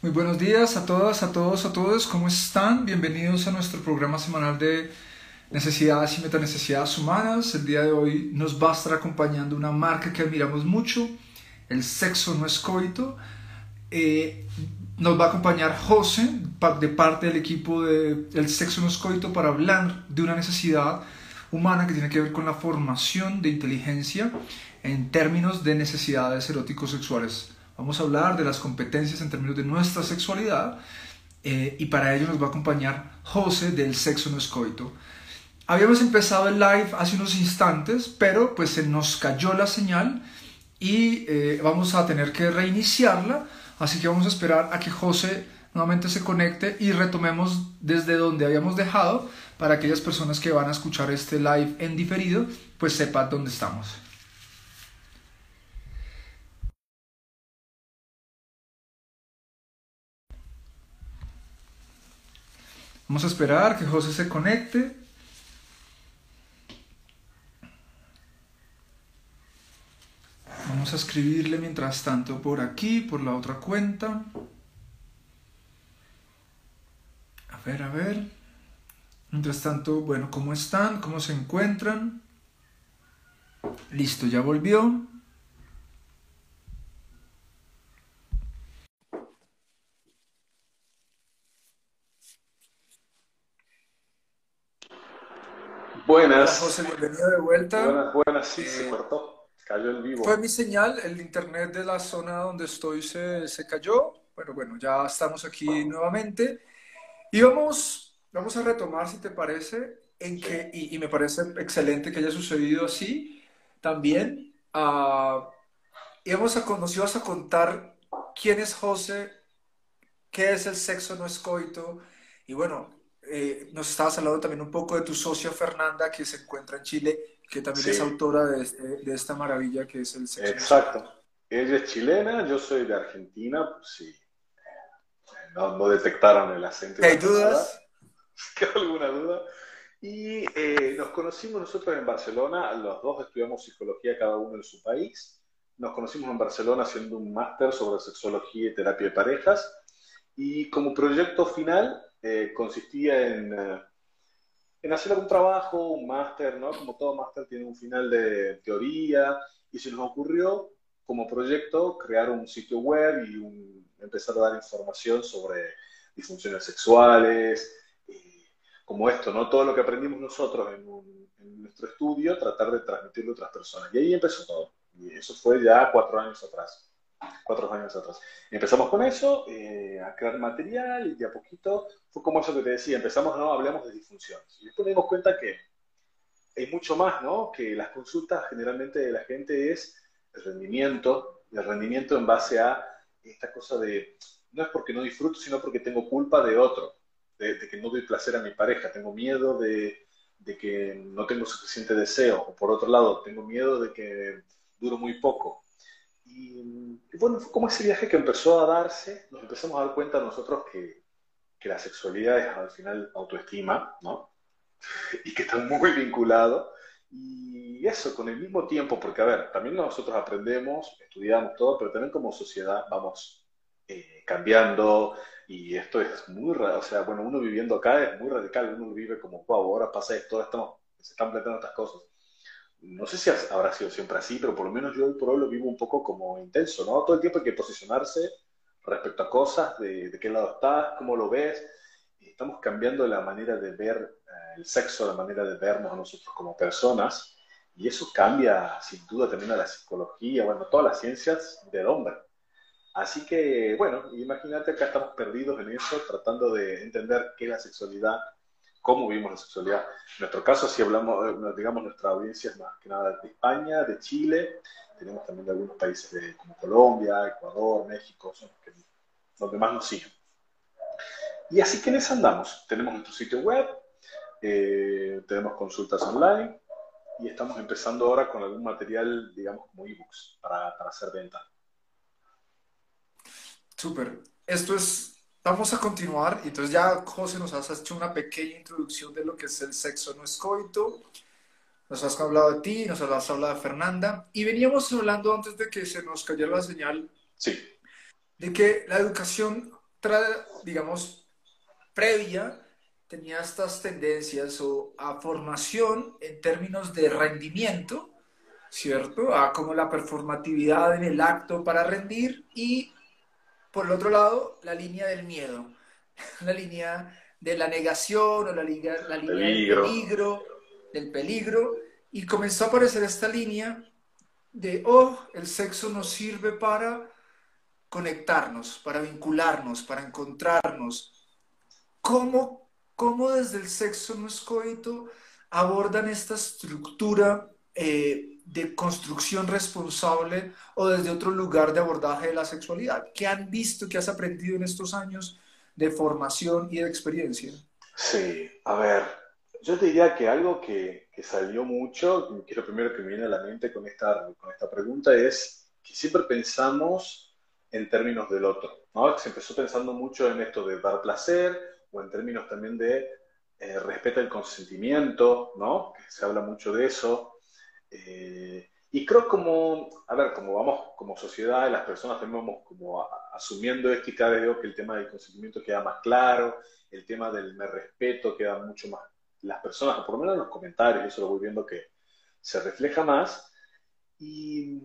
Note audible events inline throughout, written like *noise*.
Muy buenos días a todas, a todos, a todos. ¿Cómo están? Bienvenidos a nuestro programa semanal de necesidades y metanecesidades humanas. El día de hoy nos va a estar acompañando una marca que admiramos mucho, el sexo no es coito. Eh, nos va a acompañar José de parte del equipo de El sexo no es coito para hablar de una necesidad humana que tiene que ver con la formación de inteligencia en términos de necesidades eróticos sexuales Vamos a hablar de las competencias en términos de nuestra sexualidad eh, y para ello nos va a acompañar José del Sexo No Escoito. Habíamos empezado el live hace unos instantes, pero pues se nos cayó la señal y eh, vamos a tener que reiniciarla, así que vamos a esperar a que José nuevamente se conecte y retomemos desde donde habíamos dejado para aquellas personas que van a escuchar este live en diferido, pues sepan dónde estamos. Vamos a esperar que José se conecte. Vamos a escribirle mientras tanto por aquí, por la otra cuenta. A ver, a ver. Mientras tanto, bueno, ¿cómo están? ¿Cómo se encuentran? Listo, ya volvió. Buenas. José, bienvenido de vuelta. Buenas, buenas, sí, se eh, cortó. Cayó en vivo. Fue mi señal, el internet de la zona donde estoy se, se cayó. Bueno, bueno, ya estamos aquí nuevamente. Y vamos, vamos a retomar, si te parece, en que, y, me parece excelente que haya sucedido así, también, uh, íbamos a, nos ibas a contar quién es José, qué es el sexo no escoito, y bueno, eh, nos estabas hablando también un poco de tu socia Fernanda, que se encuentra en Chile, que también es autora de, este, de, esta maravilla que es el sexo. Exacto. Ella es chilena, yo soy de Argentina, pues sí. No, no detectaron el acento. ¿Hay dudas? *laughs* ¿Qué alguna duda? Y eh, nos conocimos nosotros en Barcelona, los dos estudiamos psicología cada uno en su país. Nos conocimos en Barcelona haciendo un máster sobre sexología y terapia de parejas. Y como proyecto final eh, consistía en, eh, hacer algún trabajo, un máster, ¿no? Como todo máster tiene un final de teoría, y se nos ocurrió como proyecto crear un sitio web y empezar a dar información sobre disfunciones sexuales, como esto, ¿no? Todo lo que aprendimos nosotros en, en, nuestro estudio, tratar de transmitirlo a otras personas. Y ahí empezó todo. Y eso fue ya cuatro años atrás cuatro años atrás. Empezamos con eso, eh, a crear material y de a poquito fue como eso que te decía, empezamos, no, hablamos de disfunciones. Y después nos dimos cuenta que hay mucho más, ¿no? Que las consultas generalmente de la gente es el rendimiento, el rendimiento en base a esta cosa de, no es porque no disfruto, sino porque tengo culpa de otro, de, que no doy placer a mi pareja, tengo miedo de, de que no tengo suficiente deseo, o por otro lado, tengo miedo de que duro muy poco, y, bueno, fue como ese viaje que empezó a darse, nos empezamos a dar cuenta nosotros que, que la sexualidad es al final autoestima, ¿no? *laughs* Y que está muy vinculado. Y eso, con el mismo tiempo, porque a ver, también nosotros aprendemos, estudiamos todo, pero también como sociedad vamos eh, cambiando y esto es muy o sea, bueno, uno viviendo acá es muy radical, uno vive como, wow, ahora pasa esto, estamos, se están planteando estas cosas no sé si habrá sido siempre así, pero por lo menos yo hoy por hoy lo vivo un poco como intenso, ¿no? Todo el tiempo hay que posicionarse respecto a cosas, de, qué lado estás, cómo lo ves. estamos cambiando la manera de ver eh, el sexo, la manera de vernos a nosotros como personas, y eso cambia sin duda también a la psicología, bueno, todas las ciencias del hombre. Así que, bueno, imagínate que estamos perdidos en eso, tratando de entender qué es la sexualidad, cómo vivimos la sexualidad. En nuestro caso, si hablamos, eh, digamos, nuestra audiencia es más que nada de España, de Chile, tenemos también de algunos países de, como Colombia, Ecuador, México, donde más nos siguen. Y así que en eso andamos. Tenemos nuestro sitio web, eh, tenemos consultas online y estamos empezando ahora con algún material, digamos, como ebooks para, para hacer venta. Súper. Esto es Vamos a continuar. Entonces ya José nos has hecho una pequeña introducción de lo que es el sexo no escoito. Nos has hablado de ti, nos has hablado de Fernanda. Y veníamos hablando antes de que se nos cayera la señal. Sí. De que la educación digamos, previa, tenía estas tendencias o a formación en términos de rendimiento, ¿cierto? A como la performatividad en el acto para rendir y, por el otro lado, la línea del miedo, *laughs* la línea de la negación o la, línea, la línea del peligro, del peligro, y comenzó a aparecer esta línea de, oh, el sexo nos sirve para conectarnos, para vincularnos, para encontrarnos. ¿Cómo, cómo desde el sexo no escoito abordan esta estructura eh, de construcción responsable o desde otro lugar de abordaje de la sexualidad? ¿Qué han visto, qué has aprendido en estos años de formación y de experiencia? Sí, a ver, yo te diría que algo que, que salió mucho, que es lo primero que me viene a la mente con esta, con esta pregunta, es que siempre pensamos en términos del otro, ¿no? Se empezó pensando mucho en esto de dar placer o en términos también de eh, respeto al consentimiento, ¿no? Que se habla mucho de eso. Eh, y creo como, a ver, como vamos como sociedad, las personas también vamos como asumiendo esto y cada vez veo que el tema del consentimiento queda más claro, el tema del me respeto queda mucho más las personas, por lo menos en los comentarios, eso lo voy viendo que se refleja más. Y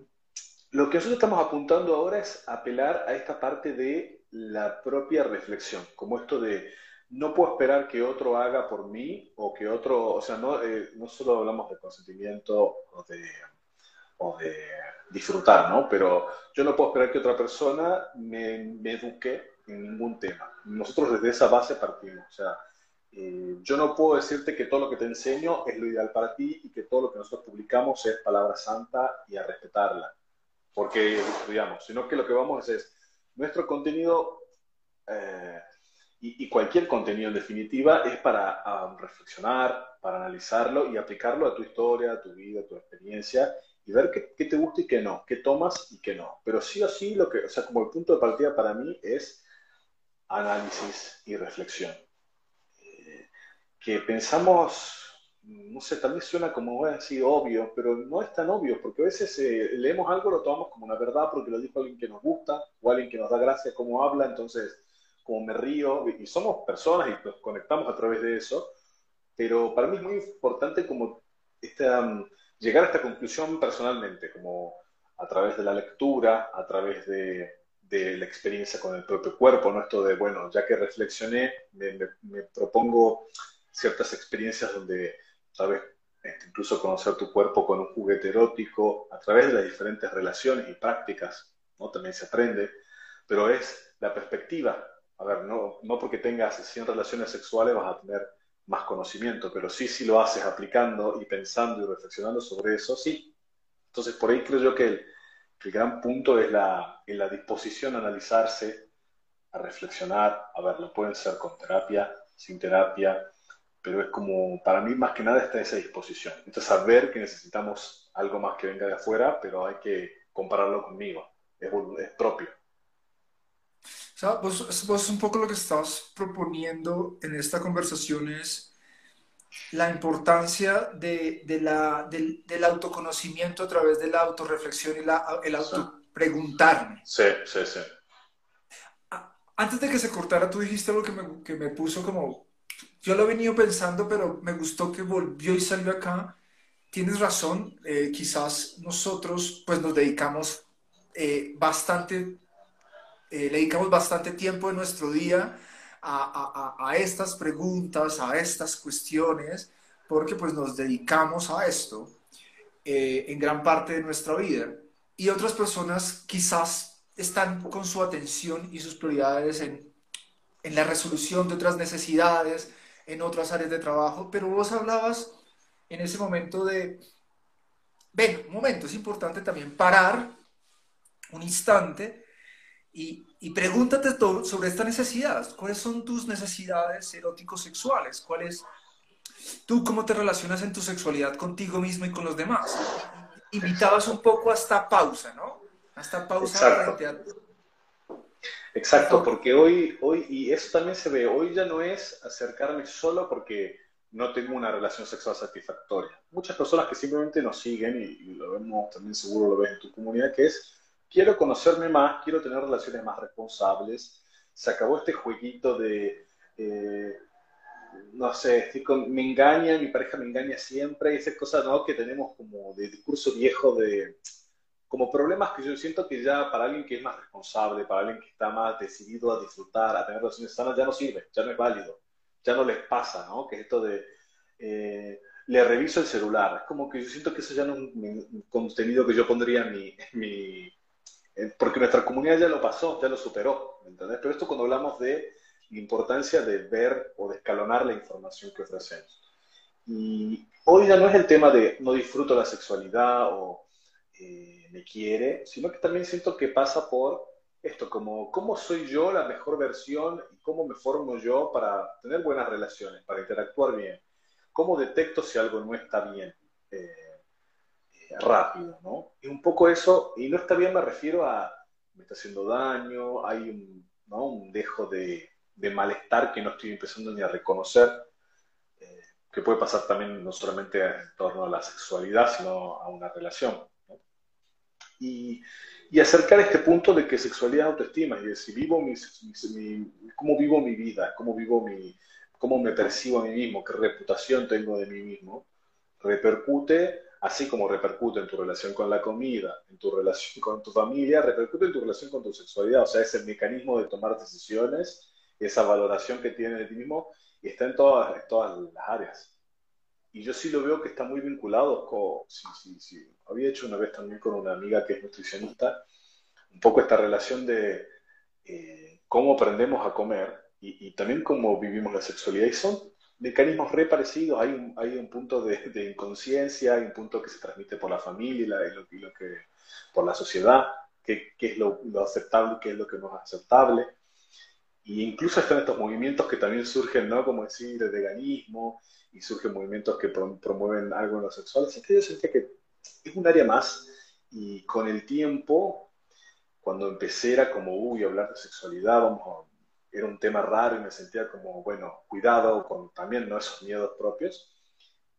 lo que nosotros estamos apuntando ahora es apelar a esta parte de la propia reflexión, como esto de no puedo esperar que otro haga por mí o que otro, o sea, no, eh, no solo hablamos de consentimiento o de, o de, disfrutar, ¿no? Pero yo no puedo esperar que otra persona me, me eduque en ningún tema. Nosotros desde esa base partimos, o sea, eh, yo no puedo decirte que todo lo que te enseño es lo ideal para ti y que todo lo que nosotros publicamos es palabra santa y a respetarla, porque estudiamos, sino que lo que vamos a hacer es nuestro contenido eh, y, cualquier contenido en definitiva es para um, reflexionar, para analizarlo y aplicarlo a tu historia, a tu vida, a tu experiencia y ver qué, te gusta y qué no, qué tomas y qué no. Pero sí o sí, lo que, o sea, como el punto de partida para mí es análisis y reflexión que pensamos, no sé, tal vez suena como así obvio, pero no es tan obvio, porque a veces eh, leemos algo, lo tomamos como una verdad porque lo dijo alguien que nos gusta o alguien que nos da gracia cómo habla, entonces como me río, y somos personas y nos conectamos a través de eso, pero para mí es muy importante como esta, mm, llegar a esta conclusión personalmente, como a través de la lectura, a través de, de la experiencia con el propio cuerpo, ¿no? Esto de, bueno, ya que reflexioné, me, me propongo ciertas experiencias donde sabes este, incluso conocer tu cuerpo con un juguete erótico, a través de las diferentes relaciones y prácticas, ¿no? También se aprende, pero es la perspectiva. A ver, no, no porque tengas 100 relaciones sexuales vas a tener más conocimiento, pero sí, si lo haces aplicando y pensando y reflexionando sobre eso, sí. Entonces, por ahí creo yo que el, el gran punto es la, la disposición a analizarse, a reflexionar, a ver, lo pueden ser con terapia, sin terapia, pero es como, para mí más que nada está esa disposición. Entonces, saber que necesitamos algo más que venga de afuera, pero hay que compararlo conmigo, es, es propio. O sea, vos, vos, un poco lo que estabas proponiendo en esta conversación es la importancia de, de la, del, del, autoconocimiento a través de la autorreflexión y la, el autopreguntarme. Sí, sí, sí. Antes de que se cortara, tú dijiste algo que me, que me puso como yo lo he venido pensando, pero me gustó que volvió y salió acá. Tienes razón, eh, quizás nosotros pues nos dedicamos eh, bastante, eh, le dedicamos bastante tiempo de nuestro día a, a, a, estas preguntas, a estas cuestiones, porque pues nos dedicamos a esto en gran parte de nuestra vida. Y otras personas quizás están con su atención y sus prioridades en, en la resolución de otras necesidades, en otras áreas de trabajo, pero vos hablabas en ese momento de, ven, un momento, es importante también parar un instante y, y pregúntate sobre esta necesidad. ¿Cuáles son tus necesidades erótico-sexuales? ¿Cuál es, tú cómo te relacionas en tu sexualidad contigo mismo y con los demás? Invitabas un poco a esta pausa, ¿no? A esta pausa frente a Exacto, porque hoy, hoy, y eso también se ve, hoy ya no es acercarme solo porque no tengo una relación sexual satisfactoria. Muchas personas que simplemente nos siguen, y, lo vemos también seguro lo ves en tu comunidad, que es, quiero conocerme más, quiero tener relaciones más responsables, se acabó este jueguito de, eh, no sé, me engaña, mi pareja me engaña siempre, y esas cosas ¿no? que tenemos como de discurso viejo de como problemas que yo siento que ya para alguien que es más responsable, para alguien que está más decidido a disfrutar, a tener relaciones sanas, ya no sirve, ya no es válido, ya no les pasa, ¿no? Que esto de, eh, le reviso el celular, es como que yo siento que eso ya no es un contenido que yo pondría en mi, mi eh, porque nuestra comunidad ya lo pasó, ya lo superó, ¿entendés? Pero esto cuando hablamos de la importancia de ver o de escalonar la información que ofrecemos. Y hoy ya no es el tema de no disfruto la sexualidad o eh, me quiere, sino que también siento que pasa por esto, como cómo soy yo la mejor versión y cómo me formo yo para tener buenas relaciones, para interactuar bien. ¿Cómo detecto si algo no está bien? Eh, eh, rápido, ¿no? Y un poco eso, y no está bien me refiero a me está haciendo daño, hay un, dejo de, de malestar que no estoy empezando ni a reconocer, eh, que puede pasar también no solamente en torno a la sexualidad, sino a una relación. Y, y, acercar este punto de que sexualidad es autoestima, y decir, vivo mi, cómo vivo mi vida, cómo vivo mi, cómo me percibo a mí mismo, qué reputación tengo de mí mismo, repercute, así como repercute en tu relación con la comida, en tu relación con tu familia, repercute en tu relación con tu sexualidad, o sea, es el mecanismo de tomar decisiones esa valoración que tiene de ti mismo está en todas, todas las áreas. Y yo sí lo veo que está muy vinculado con, sí, sí, sí. Había hecho una vez también con una amiga que es nutricionista, un poco esta relación de eh, cómo aprendemos a comer y, también cómo vivimos la sexualidad. Mecanismos re parecidos. Hay un, hay un punto de, inconsciencia, hay un punto que se transmite por la familia y, lo, que, por la sociedad, qué, es lo, lo aceptable y qué es lo que no es aceptable. Y incluso están estos movimientos que también surgen, ¿no? Como decir, el veganismo, y surgen movimientos que promueven algo en lo sexual. Así que yo sentía que es un área más, y con el tiempo, cuando empecé era como, uy, hablar de sexualidad, vamos era un tema raro y me sentía como, bueno, cuidado con también ¿no? esos miedos propios.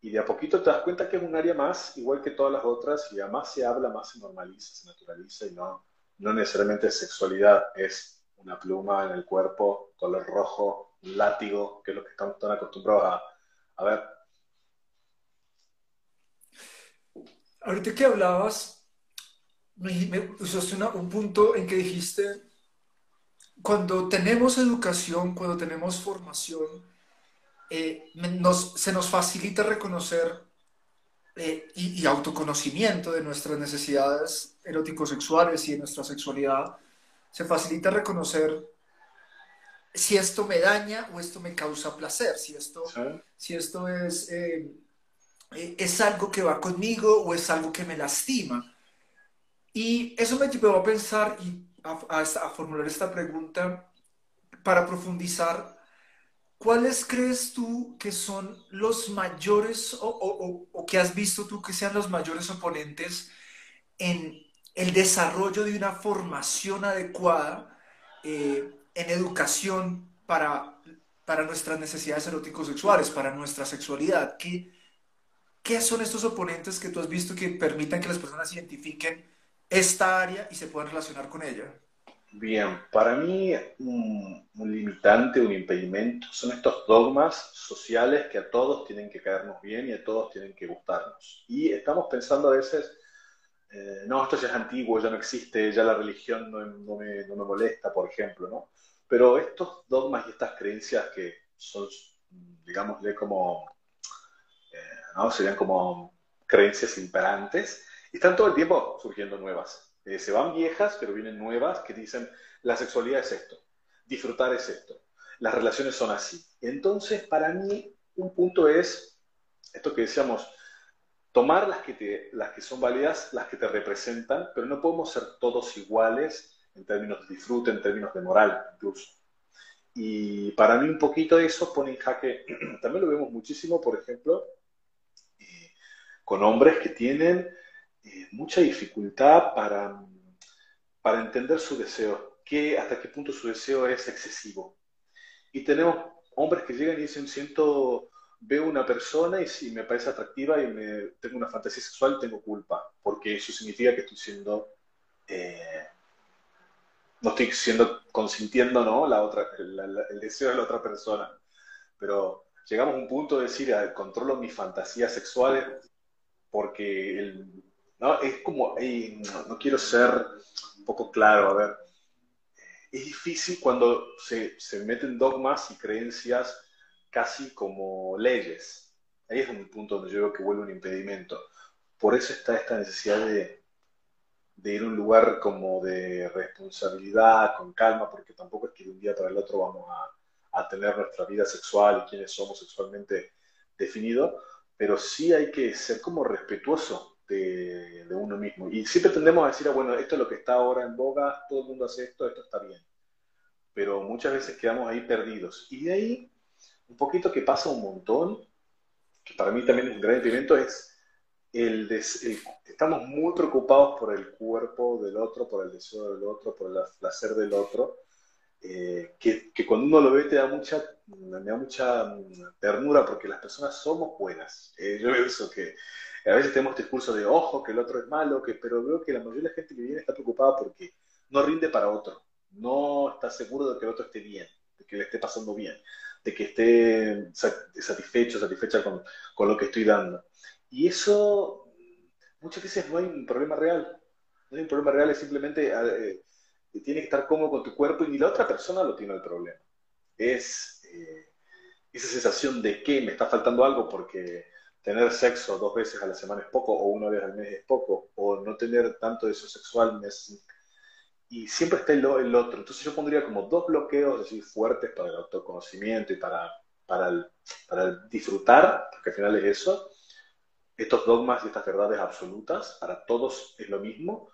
Y de a poquito te das cuenta que es un área más, igual que todas las otras, y además se habla, más se normaliza, se naturaliza, y no, no necesariamente sexualidad es una pluma en el cuerpo, color rojo, un látigo, que es lo que estamos tan acostumbrados a, ver. Ahorita que hablabas, me, usaste un punto en que dijiste, cuando tenemos educación, cuando tenemos formación, eh, se nos facilita reconocer eh, y, y, autoconocimiento de nuestras necesidades erótico-sexuales y de nuestra sexualidad se facilita reconocer si esto me daña o esto me causa placer, si esto, si esto es, eh, eh, es algo que va conmigo o es algo que me lastima. Y eso me llevó a pensar y a, formular esta pregunta para profundizar. ¿Cuáles crees tú que son los mayores o, o que has visto tú que sean los mayores oponentes en el desarrollo de una formación adecuada eh, en educación para, para nuestras necesidades erótico-sexuales, para nuestra sexualidad. ¿Qué, ¿Qué son estos oponentes que tú has visto que permitan que las personas identifiquen esta área y se puedan relacionar con ella? Bien, para mí un, limitante, un impedimento son estos dogmas sociales que a todos tienen que caernos bien y a todos tienen que gustarnos. Y estamos pensando a veces eh, no, esto ya es antiguo, ya no existe, ya la religión no, me, molesta, por ejemplo, ¿no? Pero estos dogmas y estas creencias que son, digámosle, como, eh, ¿no? Serían como creencias imperantes, y están todo el tiempo surgiendo nuevas. Eh, se van viejas, pero vienen nuevas que dicen, la sexualidad es esto, disfrutar es esto, las relaciones son así. Entonces, para mí, un punto es esto que decíamos, tomar las que, te, las que son válidas, las que te representan, pero no podemos ser todos iguales en términos de disfrute, en términos de moral incluso. Y para mí un poquito eso pone en jaque, *clears throat* también lo vemos muchísimo, por ejemplo, eh, con hombres que tienen eh, mucha dificultad para, para entender su deseo, que, hasta qué punto su deseo es excesivo. Y tenemos hombres que llegan y dicen, siento veo una persona y si me parece atractiva y me, tengo una fantasía sexual, tengo culpa, porque eso significa que estoy siendo, eh, no estoy siendo consintiendo ¿no? la otra, el deseo de la otra persona. Pero llegamos a un punto de decir, ah, controlo mis fantasías sexuales porque el, ¿no? es como, no quiero ser un poco claro, a ver, es difícil cuando se, se meten dogmas y creencias casi como leyes. Ahí es un punto donde yo veo que vuelve un impedimento. Por eso está esta necesidad de, de ir a un lugar como de responsabilidad, con calma, porque tampoco es que de un día para el otro vamos a, a tener nuestra vida sexual y quiénes somos sexualmente definido, pero sí hay que ser como respetuoso de, uno mismo. Y siempre tendemos a decir, ah, bueno, esto es lo que está ahora en boga, todo el mundo hace esto, esto está bien. Pero muchas veces quedamos ahí perdidos. Y de ahí, un poquito que pasa un montón, que para mí también es un gran impedimento, es el, estamos muy preocupados por el cuerpo del otro, por el deseo del otro, por el placer del otro, eh, que, que, cuando uno lo ve te da mucha, me da mucha ternura porque las personas somos buenas. Eh, yo veo eso que a veces tenemos este discurso de ojo, que el otro es malo, que, pero veo que la mayoría de la gente que viene está preocupada porque no rinde para otro, no está seguro de que el otro esté bien, de que le esté pasando bien, de que esté satisfecho, satisfecha con, con lo que estoy dando. Y eso muchas veces no hay un problema real. No hay un problema real, es simplemente eh, tiene que estar cómodo con tu cuerpo y ni la otra persona lo tiene el problema. Es eh, esa sensación de que me está faltando algo porque tener sexo dos veces a la semana es poco, o una vez al mes es poco, o no tener tanto deseo sexual y siempre está el, otro. Entonces yo pondría como dos bloqueos así fuertes para el autoconocimiento y para, para, para disfrutar, porque al final es eso, estos dogmas y estas verdades absolutas, para todos es lo mismo,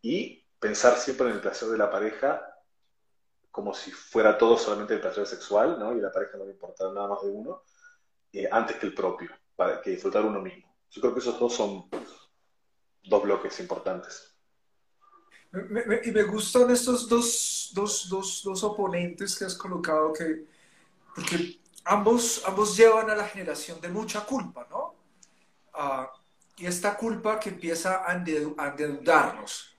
y pensar siempre en el placer de la pareja como si fuera todo solamente el placer sexual, ¿no? Y la pareja no le importara nada más de uno, eh, antes que el propio para que disfrutar uno mismo. Yo creo que esos dos son dos bloques importantes. y me gustan estos dos, dos, dos, dos, oponentes que has colocado, que, porque ambos, ambos llevan a la generación de mucha culpa, ¿no? Ah, y esta culpa que empieza a endeudarnos.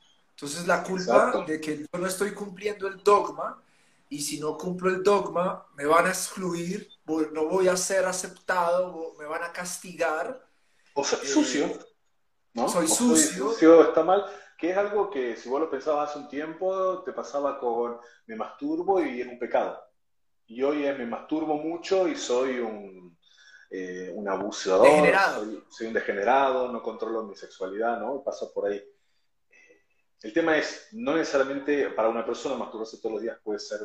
Entonces la culpa de que yo no estoy cumpliendo el dogma y si no cumplo el dogma me van a excluir, no voy a ser aceptado, me van a castigar. O soy sucio, ¿no? Soy sucio. sucio. Está mal, que es algo que si vos lo pensabas hace un tiempo, te pasaba con me masturbo y es un pecado. Y hoy es me masturbo mucho y soy un, eh, un abusador, soy, un degenerado, no controlo mi sexualidad, ¿no? Pasa por ahí. El tema es, no necesariamente para una persona masturbarse todos los días puede ser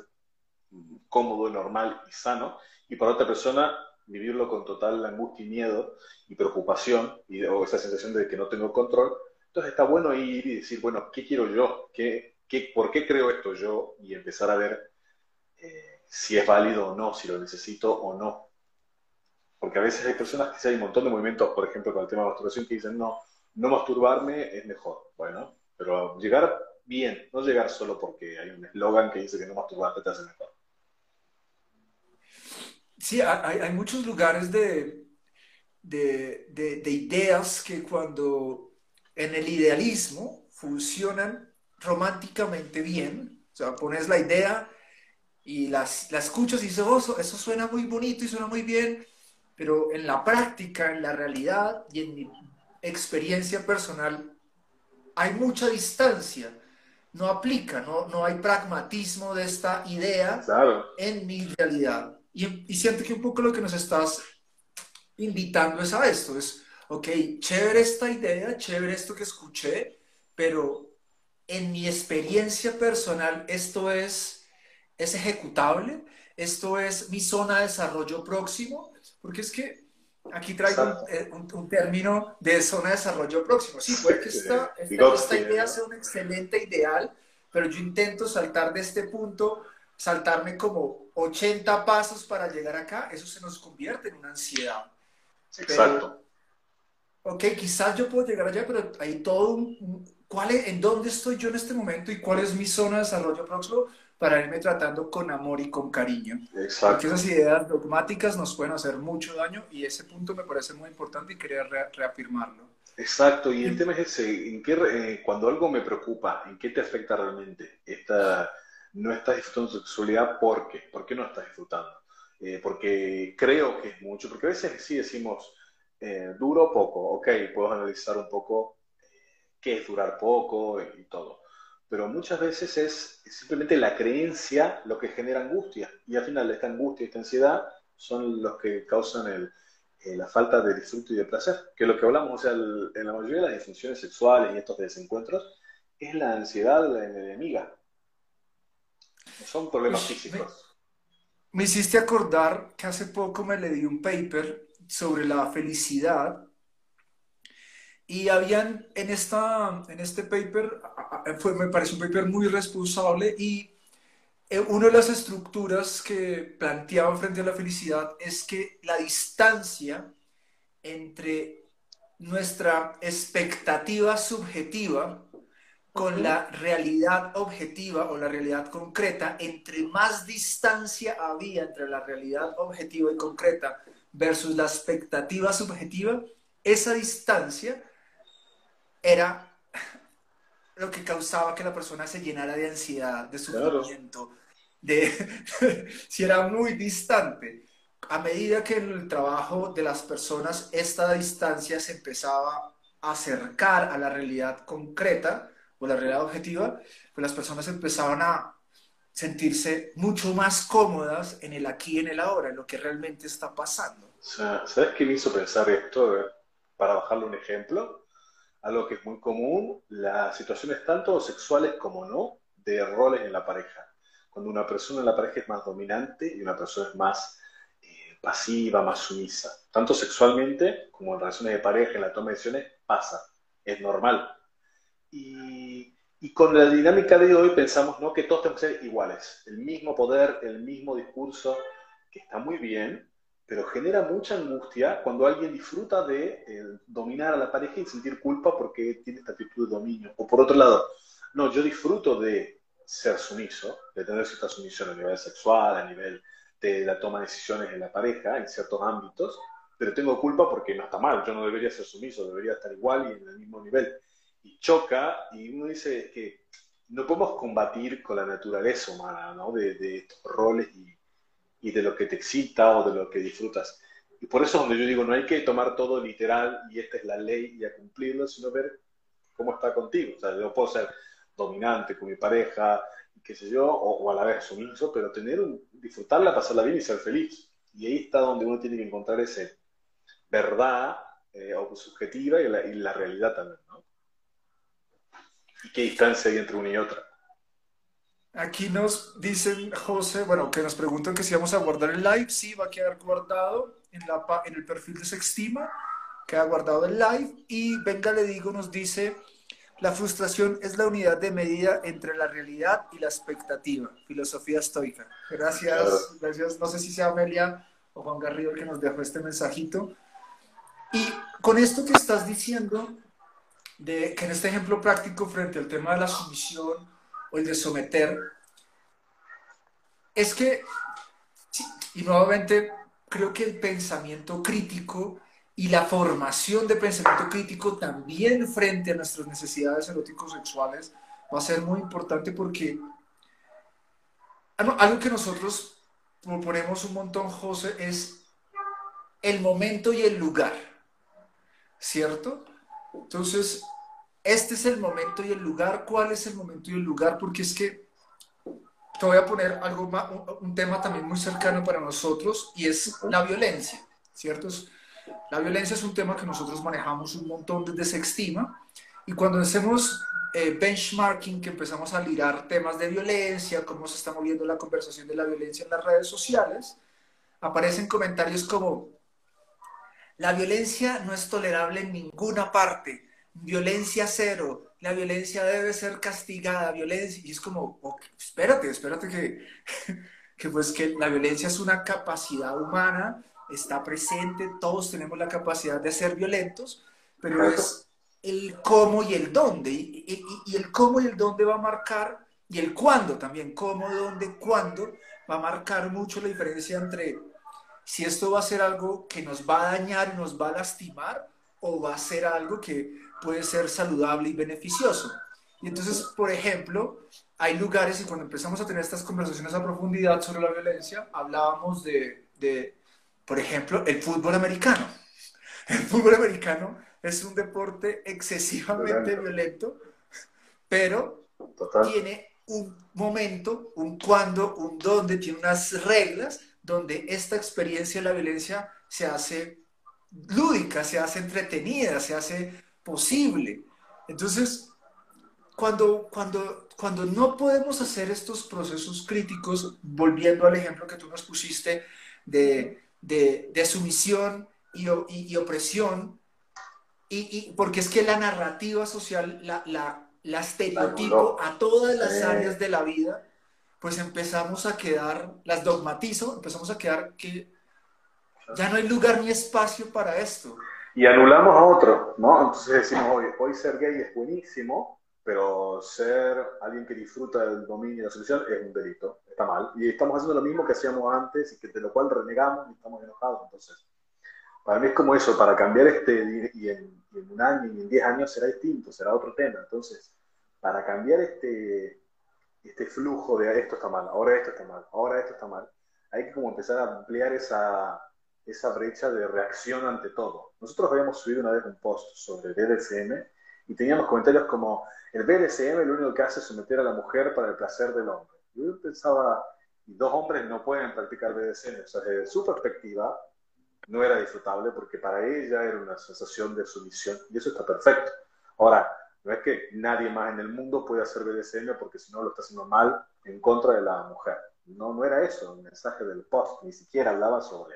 cómodo, normal y sano, y para otra persona vivirlo con total angustia y miedo y preocupación y, o esa sensación de que no tengo control. Entonces está bueno ir y decir, bueno, ¿qué quiero yo? ¿Qué, qué, por qué creo esto yo? Y empezar a ver eh, si es válido o no, si lo necesito o no. Porque a veces hay personas que hay un montón de movimientos, por ejemplo, con el tema de masturbación, que dicen, no, no masturbarme es mejor. Bueno, pero llegar bien, no llegar solo porque hay un eslogan que dice que no masturbarte te hace mejor. Sí, hay, hay muchos lugares de, de, de, ideas que cuando en el idealismo funcionan románticamente bien, o sea, pones la idea y las, la escuchas y dices, oh, eso suena muy bonito y suena muy bien, pero en la práctica, en la realidad y en mi experiencia personal, hay mucha distancia, no aplica, no, no hay pragmatismo de esta idea en mi realidad. Y, siento que un poco lo que nos estás invitando es a esto, es, ok, chévere esta idea, chévere esto que escuché, pero en mi experiencia personal esto es, es ejecutable, esto es mi zona de desarrollo próximo, porque es que Aquí traigo eh, un, término de zona de desarrollo próximo. Sí, puede que esta, esta, idea sea un excelente ideal, pero yo intento saltar de este punto, saltarme como 80 pasos para llegar acá, eso se nos convierte en una ansiedad. Exacto. ok, quizás yo puedo llegar allá, pero hay todo un... ¿cuál es, ¿En dónde estoy yo en este momento y cuál es mi zona de desarrollo próximo? Para irme tratando con amor y con cariño. Exacto. Porque esas ideas dogmáticas nos pueden hacer mucho daño y ese punto me parece muy importante y quería reafirmarlo. Exacto, y el tema es ese, ¿en qué, eh, cuando algo me preocupa, ¿en qué te afecta realmente? Esta, no estás disfrutando tu sexualidad, ¿por qué? ¿Por qué no estás disfrutando? Eh, porque creo que es mucho, porque a veces sí decimos, eh, duro poco, ok, puedo analizar un poco eh, qué es durar poco y, todo, pero muchas veces es, simplemente la creencia lo que genera angustia, y al final esta angustia y esta ansiedad son los que causan el, la falta de disfrute y de placer, que lo que hablamos, o sea, en la mayoría de las disfunciones sexuales y estos desencuentros, es la ansiedad la enemiga. son problemas físicos. Me, hiciste acordar que hace poco me leí un paper sobre la felicidad y habían en, esta, en este paper, fue, me parece un paper muy responsable y eh, una de las estructuras que planteaban frente a la felicidad es que la distancia entre nuestra expectativa subjetiva con la realidad objetiva o la realidad concreta, entre más distancia había entre la realidad objetiva y concreta versus la expectativa subjetiva, esa distancia era lo que causaba que la persona se llenara de ansiedad, de sufrimiento, de *laughs* si era muy distante. A medida que en el trabajo de las personas esta distancia se empezaba a acercar a la realidad concreta, o la realidad objetiva, pues las personas empezaban a sentirse mucho más cómodas en el aquí y en el ahora, en lo que realmente está pasando. ¿Sabes qué me hizo pensar esto? Para bajarle un ejemplo, algo que es muy común, las situaciones tanto sexuales como no, de roles en la pareja. Cuando una persona en la pareja es más dominante y una persona es más eh, pasiva, más sumisa. Tanto sexualmente como en relaciones de pareja, en la toma de decisiones, pasa. Es normal. Y, con la dinámica de hoy pensamos ¿no? que todos tenemos que ser iguales, el mismo poder, el mismo discurso, que está muy bien, pero genera mucha angustia cuando alguien disfruta de eh, dominar a la pareja y sentir culpa porque tiene esta actitud de dominio. O por otro lado, no, yo disfruto de ser sumiso, de tener cierta sumisión a nivel sexual, a nivel de la toma de decisiones en la pareja, en ciertos ámbitos, pero tengo culpa porque no está mal, yo no debería ser sumiso, debería estar igual y en el mismo nivel y choca, y uno dice que no podemos combatir con la naturaleza humana, ¿no? De, estos roles y, y, de lo que te excita o de lo que disfrutas. Y por eso es donde yo digo, no hay que tomar todo literal y esta es la ley y a cumplirlo, sino ver cómo está contigo. O sea, yo puedo ser dominante con mi pareja, qué sé yo, o, a la vez sumiso, pero tener un, disfrutarla, pasarla bien y ser feliz. Y ahí está donde uno tiene que encontrar ese verdad eh, o subjetiva y la, y la realidad también, ¿no? ¿Y qué distancia hay entre una y otra? Aquí nos dicen, José, bueno, que nos preguntan que si vamos a guardar el live. Sí, va a quedar guardado en, la, en el perfil de Sextima, queda guardado el live. Y venga, le digo, nos dice, la frustración es la unidad de medida entre la realidad y la expectativa. Filosofía estoica. Gracias, gracias. No sé si sea Amelia o Juan Garrido el que nos dejó este mensajito. Y con esto que estás diciendo, de que en este ejemplo práctico frente al tema de la sumisión o el de someter, es que, y nuevamente creo que el pensamiento crítico y la formación de pensamiento crítico también frente a nuestras necesidades eróticos sexuales va a ser muy importante porque algo que nosotros proponemos un montón, José, es el momento y el lugar, ¿cierto? Entonces, este es el momento y el lugar. ¿Cuál es el momento y el lugar? Porque es que te voy a poner algo un, tema también muy cercano para nosotros y es la violencia, ¿cierto? La violencia es un tema que nosotros manejamos un montón desde Sextima y cuando hacemos eh, benchmarking, que empezamos a lirar temas de violencia, cómo se está moviendo la conversación de la violencia en las redes sociales, aparecen comentarios como, la violencia no es tolerable en ninguna parte. Violencia cero. La violencia debe ser castigada. Violencia. Y es como, espérate, espérate que, *laughs* que pues que la violencia es una capacidad humana, está presente, todos tenemos la capacidad de ser violentos, pero es el cómo y el dónde. Y, y, y el cómo y el dónde va a marcar, y el cuándo también, cómo, dónde, cuándo, va a marcar mucho la diferencia entre si esto va a ser algo que nos va a dañar y nos va a lastimar o va a ser algo que puede ser saludable y beneficioso. Y entonces, por ejemplo, hay lugares y cuando empezamos a tener estas conversaciones a profundidad sobre la violencia, hablábamos de, de por ejemplo, el fútbol americano. El fútbol americano es un deporte excesivamente violento, pero tiene un momento, un cuándo, un dónde, tiene unas reglas donde esta experiencia de la violencia se hace lúdica, se hace entretenida, se hace posible. Entonces, cuando, cuando, cuando no podemos hacer estos procesos críticos, volviendo al ejemplo que tú nos pusiste de, de, de sumisión y, y, opresión, y, porque es que la narrativa social la, la, la estereotipo a todas las áreas de la vida, pues empezamos a quedar, las dogmatizo, empezamos a quedar que ya no hay lugar ni espacio para esto. Y anulamos a otro, ¿no? Entonces decimos, hoy, hoy ser gay es buenísimo, pero ser alguien que disfruta del dominio y la solución es un delito, está mal. Y estamos haciendo lo mismo que hacíamos antes y que de lo cual renegamos y estamos enojados. Entonces, para mí es como eso, para cambiar este, y en, un año y en diez años será distinto, será otro tema. Entonces, para cambiar este, este flujo de esto está mal, ahora esto está mal, ahora esto está mal, hay que como empezar a ampliar esa, esa brecha de reacción ante todo. Nosotros habíamos subido una vez un post sobre BDSM y teníamos comentarios como, el BDSM lo único que hace es someter a la mujer para el placer del hombre. Yo pensaba, dos hombres no pueden practicar BDSM, o sea, desde su perspectiva no era disfrutable porque para ella era una sensación de sumisión y eso está perfecto. Ahora, no es que nadie más en el mundo puede hacer BDSM porque si no lo está haciendo mal en contra de la mujer. No, no era eso el mensaje del post, ni siquiera hablaba sobre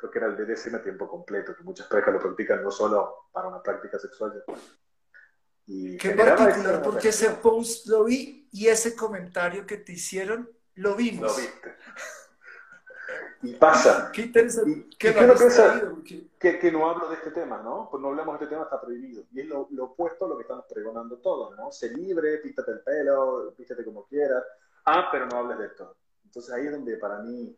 creo que era el BDSM a tiempo completo, que muchas parejas lo practican no solo para una práctica sexual. Y Qué particular, porque ese post lo vi y ese comentario que te hicieron lo vimos. Lo viste. Y pasa. Qué interesante. Y, ¿Qué uno piensa que, que, no hablo de este tema, ¿no? Pues no hablemos de este tema, está prohibido. Y es lo, lo opuesto a lo que estamos pregonando todos, ¿no? Sé libre, pítate el pelo, pístate como quieras. Ah, pero no hables de esto. Entonces ahí es donde para mí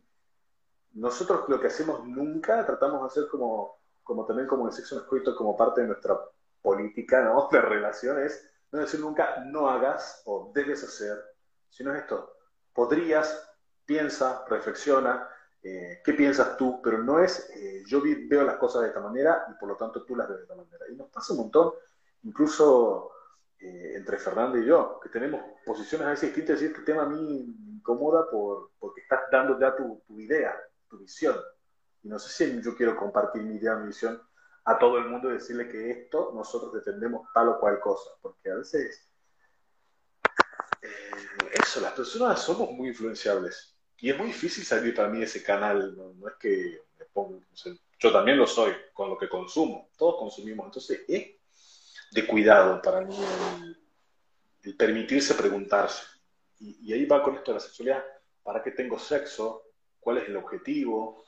nosotros lo que hacemos nunca, tratamos de hacer como, como también como el sexo escrito como parte de nuestra política ¿no? *laughs* de relaciones, no decir nunca no hagas o debes hacer, sino esto, podrías, piensa, reflexiona, eh, qué piensas tú, pero no es eh, yo veo las cosas de esta manera y por lo tanto tú las ves de esta manera. Y nos pasa un montón, incluso eh, entre Fernando y yo, que tenemos posiciones a veces distintas, decir, este tema a mí me incomoda por, porque estás dando ya tu, tu idea, tu visión. Y no sé si yo quiero compartir mi idea, mi visión a todo el mundo y decirle que esto nosotros defendemos tal o cual cosa, porque a veces eh, eso, las personas somos muy influenciables y es muy difícil salir para mí de ese canal, no, es que me pongo, yo también lo soy con lo que consumo, todos consumimos, entonces es de cuidado para mí el, permitirse preguntarse. Y, y ahí va con esto de la sexualidad, ¿para qué tengo sexo? Cuál es el objetivo,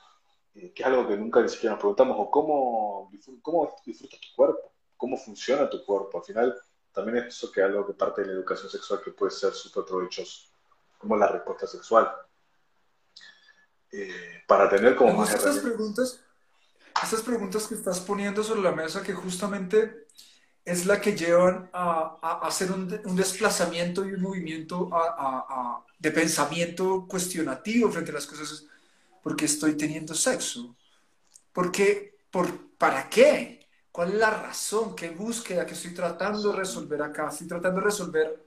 eh, que es algo que nunca ni siquiera nos preguntamos, o cómo, cómo disfrutas tu cuerpo, cómo funciona tu cuerpo. Al final, también es eso que es algo que parte de la educación sexual que puede ser súper provechoso, como la respuesta sexual. Eh, para tener como más estas preguntas, estas preguntas que estás poniendo sobre la mesa que justamente es la que llevan a, a hacer un, un, desplazamiento y un movimiento a, de pensamiento cuestionativo frente a las cosas. ¿Por qué estoy teniendo sexo? ¿Por qué? ¿Por, ¿Para qué? ¿Cuál es la razón? ¿Qué búsqueda que estoy tratando de resolver acá? ¿Estoy tratando de resolver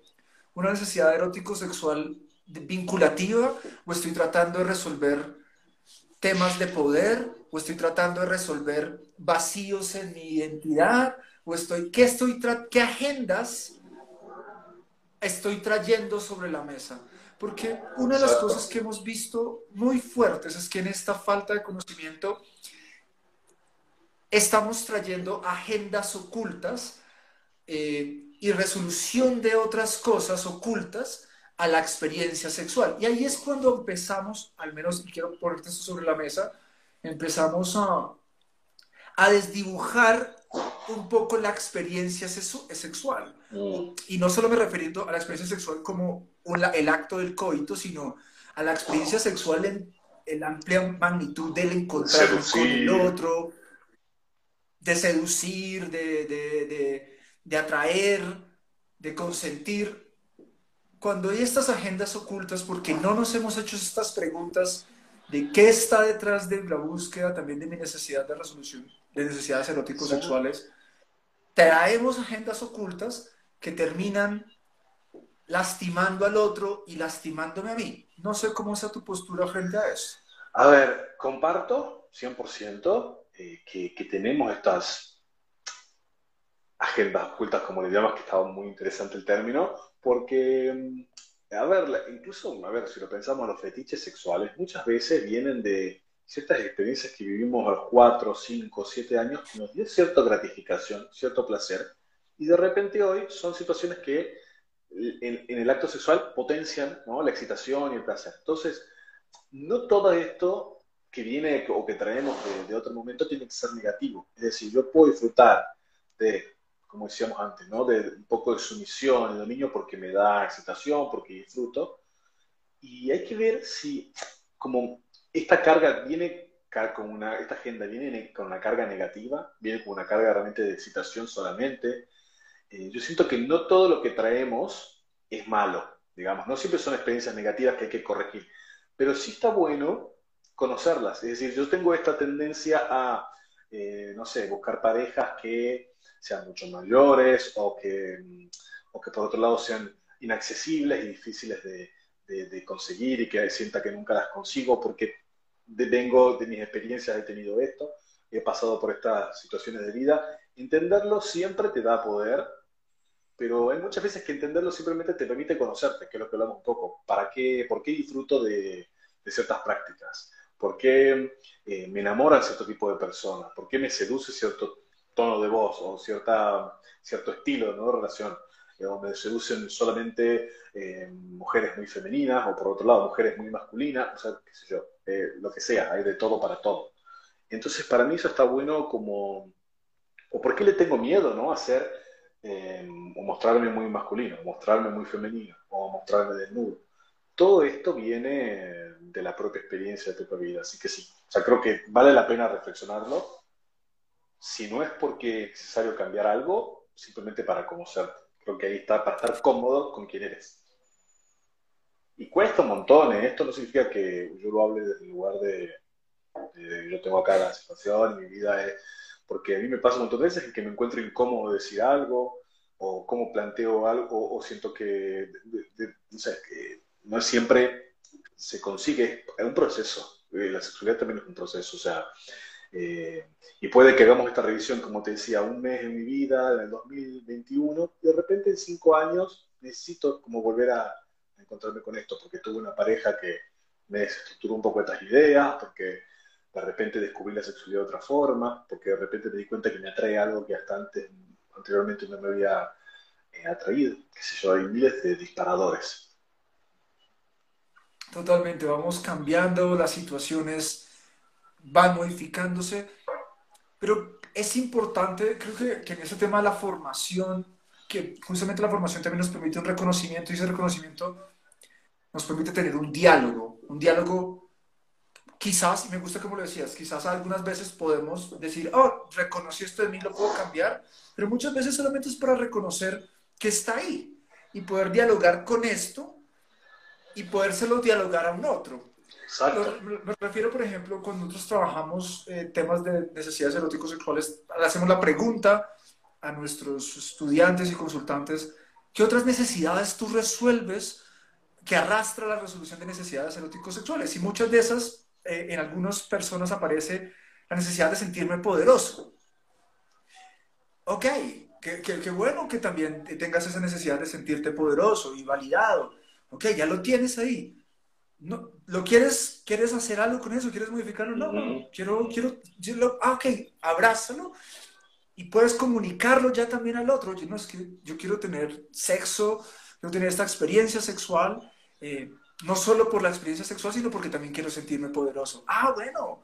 una necesidad erótico-sexual vinculativa o estoy tratando de resolver temas de poder o estoy tratando de resolver vacíos en mi identidad o estoy, ¿qué, estoy qué agendas estoy trayendo sobre la mesa? Porque una de las cosas que hemos visto muy fuertes es que en esta falta de conocimiento estamos trayendo agendas ocultas eh, y resolución de otras cosas ocultas a la experiencia sexual. Y ahí es cuando empezamos, al menos, y quiero ponerte esto sobre la mesa, empezamos a, a desdibujar un poco la experiencia sexual. Mm. Y no solo me refiriendo a la experiencia sexual como el acto del coito, sino a la experiencia sexual en, la amplia magnitud del encontrar con el otro, de seducir, de, de, de, de atraer, de consentir. cuando hay estas agendas ocultas, porque no nos hemos hecho estas preguntas de qué está detrás de la búsqueda también de mi necesidad de resolución de necesidades eróticos sexuales, traemos agendas ocultas que terminan lastimando al otro y lastimándome a mí. No sé cómo sea tu postura frente a eso. A ver, comparto 100% eh, que, que, tenemos estas agendas ocultas, como le llamas, que estaba muy interesante el término, porque, mm, a ver, incluso, a ver, si lo pensamos, los fetiches sexuales muchas veces vienen de ciertas experiencias que vivimos a los 4, 5, 7 años que nos dio cierta gratificación, cierto placer, y de repente hoy son situaciones que en, el acto sexual potencian ¿no? la excitación y el placer. Entonces, no todo esto que viene o que traemos de, otro momento tiene que ser negativo. Es decir, yo puedo disfrutar de, como decíamos antes, ¿no? de un poco de sumisión y dominio porque me da excitación, porque disfruto. Y hay que ver si, como esta carga viene con una, esta agenda viene con una carga negativa, viene con una carga realmente de excitación solamente. Eh, yo siento que no todo lo que traemos es malo, digamos, no siempre son experiencias negativas que hay que corregir, pero sí está bueno conocerlas. Es decir, yo tengo esta tendencia a, eh, no sé, buscar parejas que sean mucho mayores o que, o que por otro lado sean inaccesibles y difíciles de, de conseguir y que sienta que nunca las consigo porque vengo de mis experiencias, he tenido esto, he pasado por estas situaciones de vida. Entenderlo siempre te da poder, pero hay muchas veces que entenderlo simplemente te permite conocerte, que es lo que hablamos un poco. ¿Para qué, ¿Por qué disfruto de, ciertas prácticas? ¿Por qué eh, me enamoran cierto tipo de personas? ¿Por qué me seduce cierto tono de voz o cierta, cierto estilo de relación? O me seducen solamente eh, mujeres muy femeninas o por otro lado mujeres muy masculinas, o sea, qué sé yo, eh, lo que sea, hay de todo para todo. Entonces, para mí eso está bueno como, o por qué le tengo miedo, ¿no? A ser, eh, o mostrarme muy masculino, mostrarme muy femenino, o mostrarme desnudo. Todo esto viene de la propia experiencia de tu vida, así que sí, o sea, creo que vale la pena reflexionarlo, si no es porque es necesario cambiar algo, simplemente para conocerte. Creo que ahí está para estar cómodo con quien eres. Y cuesta un montón, ¿eh? esto no significa que yo lo hable desde el lugar de, yo tengo acá la situación, mi vida es... Porque a mí me pasa un montón de veces que me encuentro incómodo decir algo, o cómo planteo algo, o siento que, no siempre se consigue, es un proceso, eh, la sexualidad también es un proceso, o sea, eh, y puede que hagamos esta revisión, como te decía, un mes en mi vida, en el 2021, y de repente en cinco años necesito como volver a, encontrarme con esto, porque tuve una pareja que me desestructuró un poco estas ideas, porque de repente descubrí la sexualidad de otra forma, porque de repente me di cuenta que me atrae algo que hasta antes, anteriormente no me había eh, atraído. Qué sé yo, hay miles de disparadores. Totalmente, vamos cambiando, las situaciones van modificándose, pero es importante, creo que, que en ese tema de la formación, que justamente la formación también nos permite un reconocimiento y ese reconocimiento nos permite tener un diálogo, un diálogo quizás, y me gusta como lo decías, quizás algunas veces podemos decir, oh, reconocí esto de mí, lo puedo cambiar, pero muchas veces solamente es para reconocer que está ahí y poder dialogar con esto y podérselo dialogar a un otro. Exacto. Me refiero, por ejemplo, cuando nosotros trabajamos eh, temas de necesidades eróticos sexuales, le hacemos la pregunta a nuestros estudiantes y consultantes, ¿qué otras necesidades tú resuelves que arrastra la resolución de necesidades eróticos sexuales? Y muchas de esas, eh, en algunas personas aparece la necesidad de sentirme poderoso. Ok, qué, bueno que también tengas esa necesidad de sentirte poderoso y validado. Ok, ya lo tienes ahí. No, ¿Lo quieres, quieres hacer algo con eso? ¿Quieres modificarlo? No, no, quiero, quiero, ah, ok, abrázalo y puedes comunicarlo ya también al otro. Oye, no, es que yo quiero tener sexo, quiero tener esta experiencia sexual, eh, no solo por la experiencia sexual, sino porque también quiero sentirme poderoso. Ah, bueno,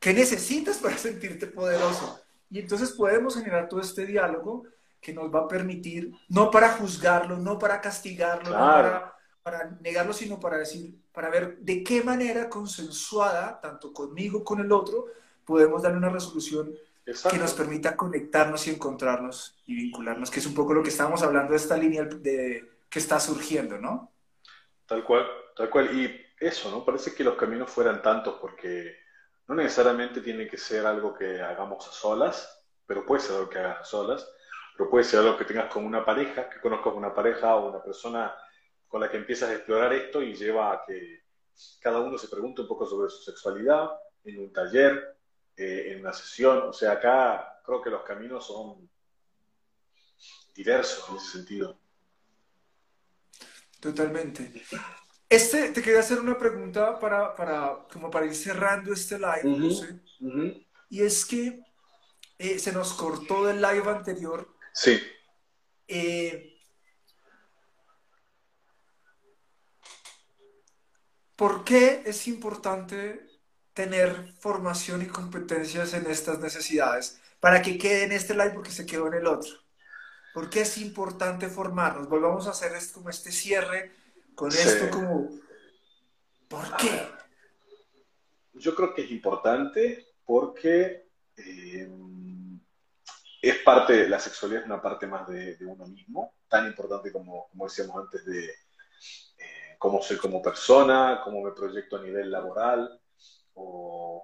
¿qué necesitas para *laughs* sentirte poderoso? Y entonces podemos generar todo este diálogo que nos va a permitir, no para juzgarlo, no para castigarlo, no para, para negarlo, sino para decir, para ver de qué manera consensuada, tanto conmigo como con el otro, podemos darle una resolución que nos permita conectarnos y encontrarnos y vincularnos, que es un poco lo que estábamos hablando de esta línea de, que está surgiendo, ¿no? Tal cual, tal cual. Y eso, ¿no? Parece que los caminos fueran tantos porque no necesariamente tiene que ser algo que hagamos a solas, pero puede ser algo que hagas a solas, pero puede ser algo que tengas con una pareja, que conozcas una pareja o una persona con la que empiezas a explorar esto y lleva a que cada uno se pregunte un poco sobre su sexualidad en un taller, eh, en una sesión. O sea, acá creo que los caminos son diversos en ese sentido. Totalmente. Este, te quería hacer una pregunta para, para, como para ir cerrando este live, y es que eh, se nos cortó del live anterior. Sí. Eh, ¿Por qué es importante tener formación y competencias en estas necesidades para que quede en este live porque se quedó en el otro? ¿Por qué es importante formarnos? Volvamos a hacer esto, como este cierre con esto como... ¿Por qué? Yo creo que es importante porque eh, es parte, la sexualidad es una parte más de, uno mismo, tan importante como, como decíamos antes de cómo soy como persona, cómo me proyecto a nivel laboral, o,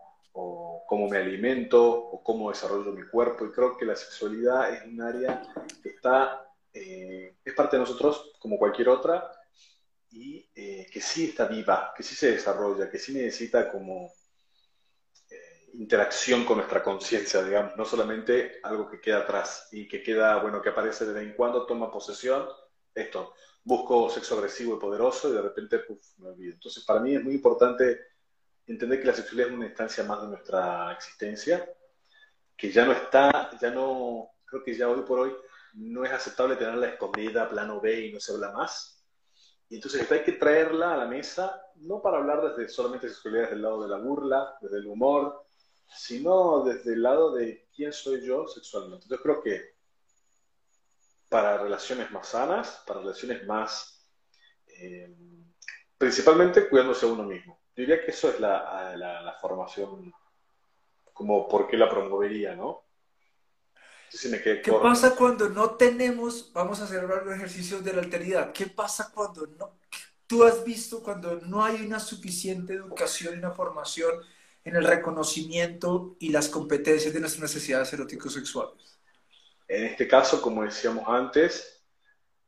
cómo me alimento, o cómo desarrollo mi cuerpo. Y creo que la sexualidad es un área que está, eh, es parte de nosotros como cualquier otra, y eh, que sí está viva, que sí se desarrolla, que sí necesita como eh, interacción con nuestra conciencia, digamos, no solamente algo que queda atrás y que queda, bueno, que aparece de vez en cuando, toma posesión, esto, busco sexo agresivo y poderoso y de repente, puff, me olvido. Entonces, para mí es muy importante entender que la sexualidad es una instancia más de nuestra existencia, que ya no está, ya no, creo que ya hoy por hoy no es aceptable tenerla escondida, plano B y no se habla más, y entonces hay que traerla a la mesa, no para hablar desde solamente sexualidad desde el lado de la burla, desde el humor, sino desde el lado de quién soy yo sexualmente. Yo creo que para relaciones más sanas, para relaciones más, eh, principalmente cuidándose a uno mismo. Yo diría que eso es la, la, la formación, como por qué la promovería, ¿no? ¿Qué pasa cuando no tenemos, vamos a hacer los ejercicios de la alteridad, qué pasa cuando no, tú has visto cuando no hay una suficiente educación y una formación en el reconocimiento y las competencias de nuestras necesidades erótico-sexuales? En este caso, como decíamos antes,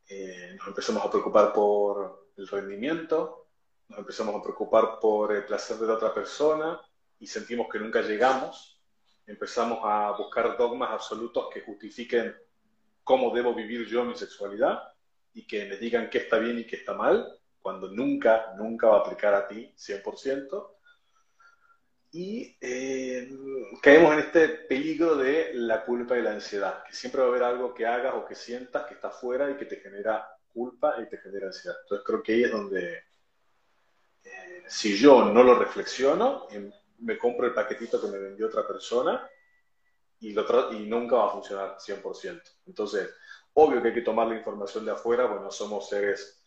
eh, nos empezamos a preocupar por el rendimiento, nos empezamos a preocupar por el placer de la otra persona y sentimos que nunca llegamos empezamos a buscar dogmas absolutos que justifiquen cómo debo vivir yo mi sexualidad y que me digan qué está bien y qué está mal, cuando nunca, nunca va a aplicar a ti 100%. Y eh, caemos en este peligro de la culpa y la ansiedad, que siempre va a haber algo que hagas o que sientas que está fuera y que te genera culpa y te genera ansiedad. Entonces creo que ahí es donde, eh, si yo no lo reflexiono, me compro el paquetito que me vendió otra persona y, lo y nunca va a funcionar 100%. Entonces, obvio que hay que tomar la información de afuera, bueno, somos seres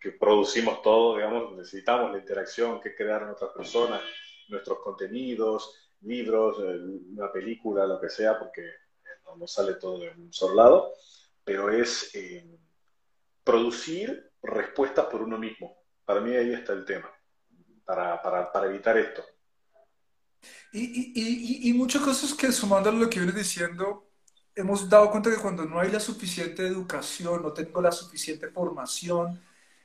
que, producimos todo, digamos, necesitamos la interacción que crearon otras personas, nuestros contenidos, libros, eh, una película, lo que sea, porque no, sale todo de un solo lado, pero es eh, producir respuestas por uno mismo. Para mí ahí está el tema, para, para, para evitar esto. Y, y, y, y, muchas cosas que sumando a lo que vienes diciendo, hemos dado cuenta que cuando no hay la suficiente educación, no tengo la suficiente formación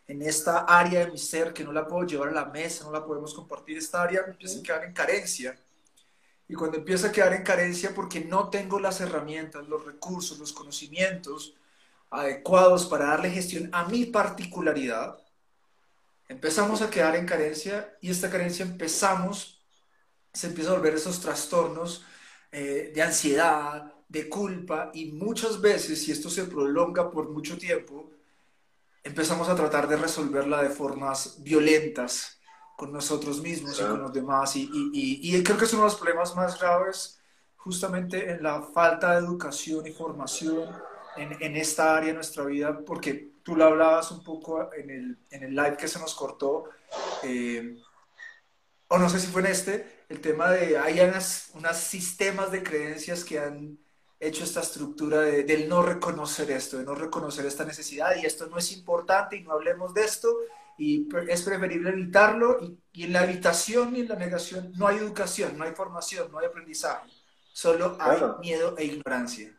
en esta área de mi ser, que no la puedo llevar a la mesa, no la podemos compartir, esta área empieza a quedar en carencia. Y cuando empieza a quedar en carencia porque no tengo las herramientas, los recursos, los conocimientos adecuados para darle gestión a mi particularidad, empezamos a quedar en carencia y esta carencia empezamos se empieza a volver esos trastornos eh, de ansiedad, de culpa y muchas veces, si esto se prolonga por mucho tiempo, empezamos a tratar de resolverla de formas violentas con nosotros mismos y con los demás. Y, y, y, creo que es uno de los problemas más graves justamente en la falta de educación y formación en, en esta área de nuestra vida, porque tú lo hablabas un poco en el, en el live que se nos cortó, eh, o no sé si fue en este, el tema de, hay unos sistemas de creencias que han hecho esta estructura de, del no reconocer esto, de no reconocer esta necesidad y esto no es importante y no hablemos de esto y es preferible evitarlo y, y en la evitación y en la negación no hay educación, no hay formación, no hay aprendizaje, solo hay miedo e ignorancia.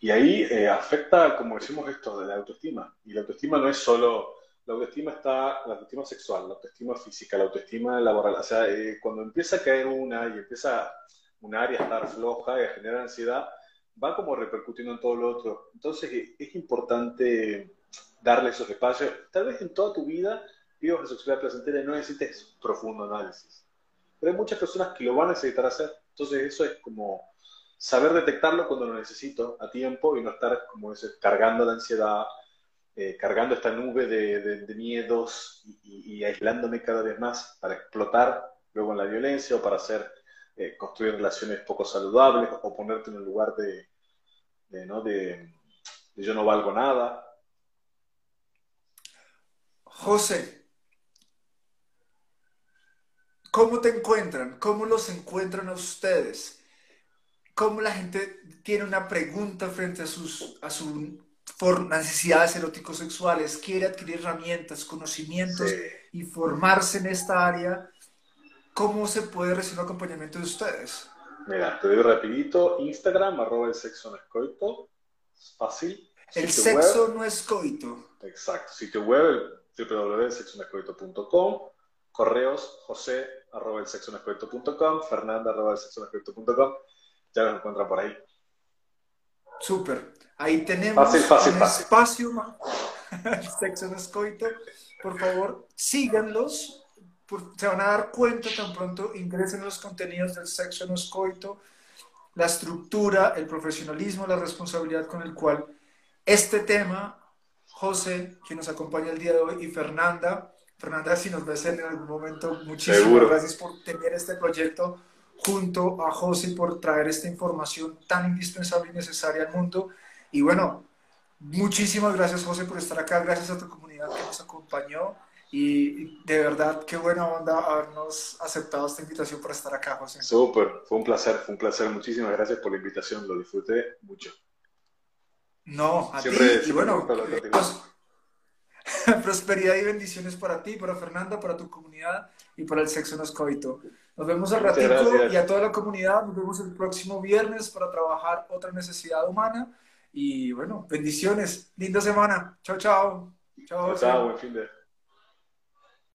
Y ahí eh, afecta, como decimos esto, de la autoestima. Y la autoestima no es solo, la autoestima está, la autoestima sexual, la autoestima física, la autoestima laboral. O sea, eh, cuando empieza a caer una y empieza un área estar floja y generar ansiedad, va como repercutiendo en todo lo otro. Entonces es importante darle esos espacios. Tal vez en toda tu vida vivas la sexualidad placentera y no necesites profundo análisis. Pero hay muchas personas que lo van a necesitar hacer. Entonces eso es como saber detectarlo cuando lo necesito a tiempo y no estar, como dices, cargando la ansiedad, eh, cargando esta nube de, miedos y, aislándome cada vez más para explotar luego en la violencia o para hacer, eh, construir relaciones poco saludables o ponerte en un lugar de, ¿no? de yo no valgo nada. José, ¿cómo te encuentran? ¿Cómo los encuentran a ustedes? cómo la gente tiene una pregunta frente a sus, a sus necesidades eróticos sexuales, quiere adquirir herramientas, conocimientos y formarse en esta área, ¿cómo se puede recibir un acompañamiento de ustedes? Mira, te doy rapidito, Instagram, arroba el sexo no es coito, fácil. El sexo no es coito. Exacto, sitio web www.sexonescoito.com, correos josé arroba el sexo fernanda arroba el sexo ya los encuentran por ahí. Súper. Ahí tenemos fácil, un espacio *laughs* el sexo no escoito. Por favor, síganlos. Se van a dar cuenta tan pronto ingresen los contenidos del sexo no escoito, la estructura, el profesionalismo, la responsabilidad con el cual este tema, José, que nos acompaña el día de hoy, y Fernanda, Fernanda, si nos ves en algún momento, muchísimas gracias por tener este proyecto junto a José por traer esta información tan indispensable y necesaria al mundo. Y bueno, muchísimas gracias José por estar acá, gracias a tu comunidad que nos acompañó y de verdad qué buena onda habernos aceptado esta invitación para estar acá, José. Súper, fue un placer, fue un placer, muchísimas gracias por la invitación, lo disfruté mucho. No, a ti, y bueno, pues, *laughs* prosperidad y bendiciones para ti, para Fernanda, para tu comunidad y para el Sexo No Escoito. Nos vemos al ratito y a toda la comunidad. Nos vemos el próximo viernes para trabajar otra necesidad humana. Y bueno, bendiciones. Linda semana. Chao, chao. Chao, chao. Buen fin de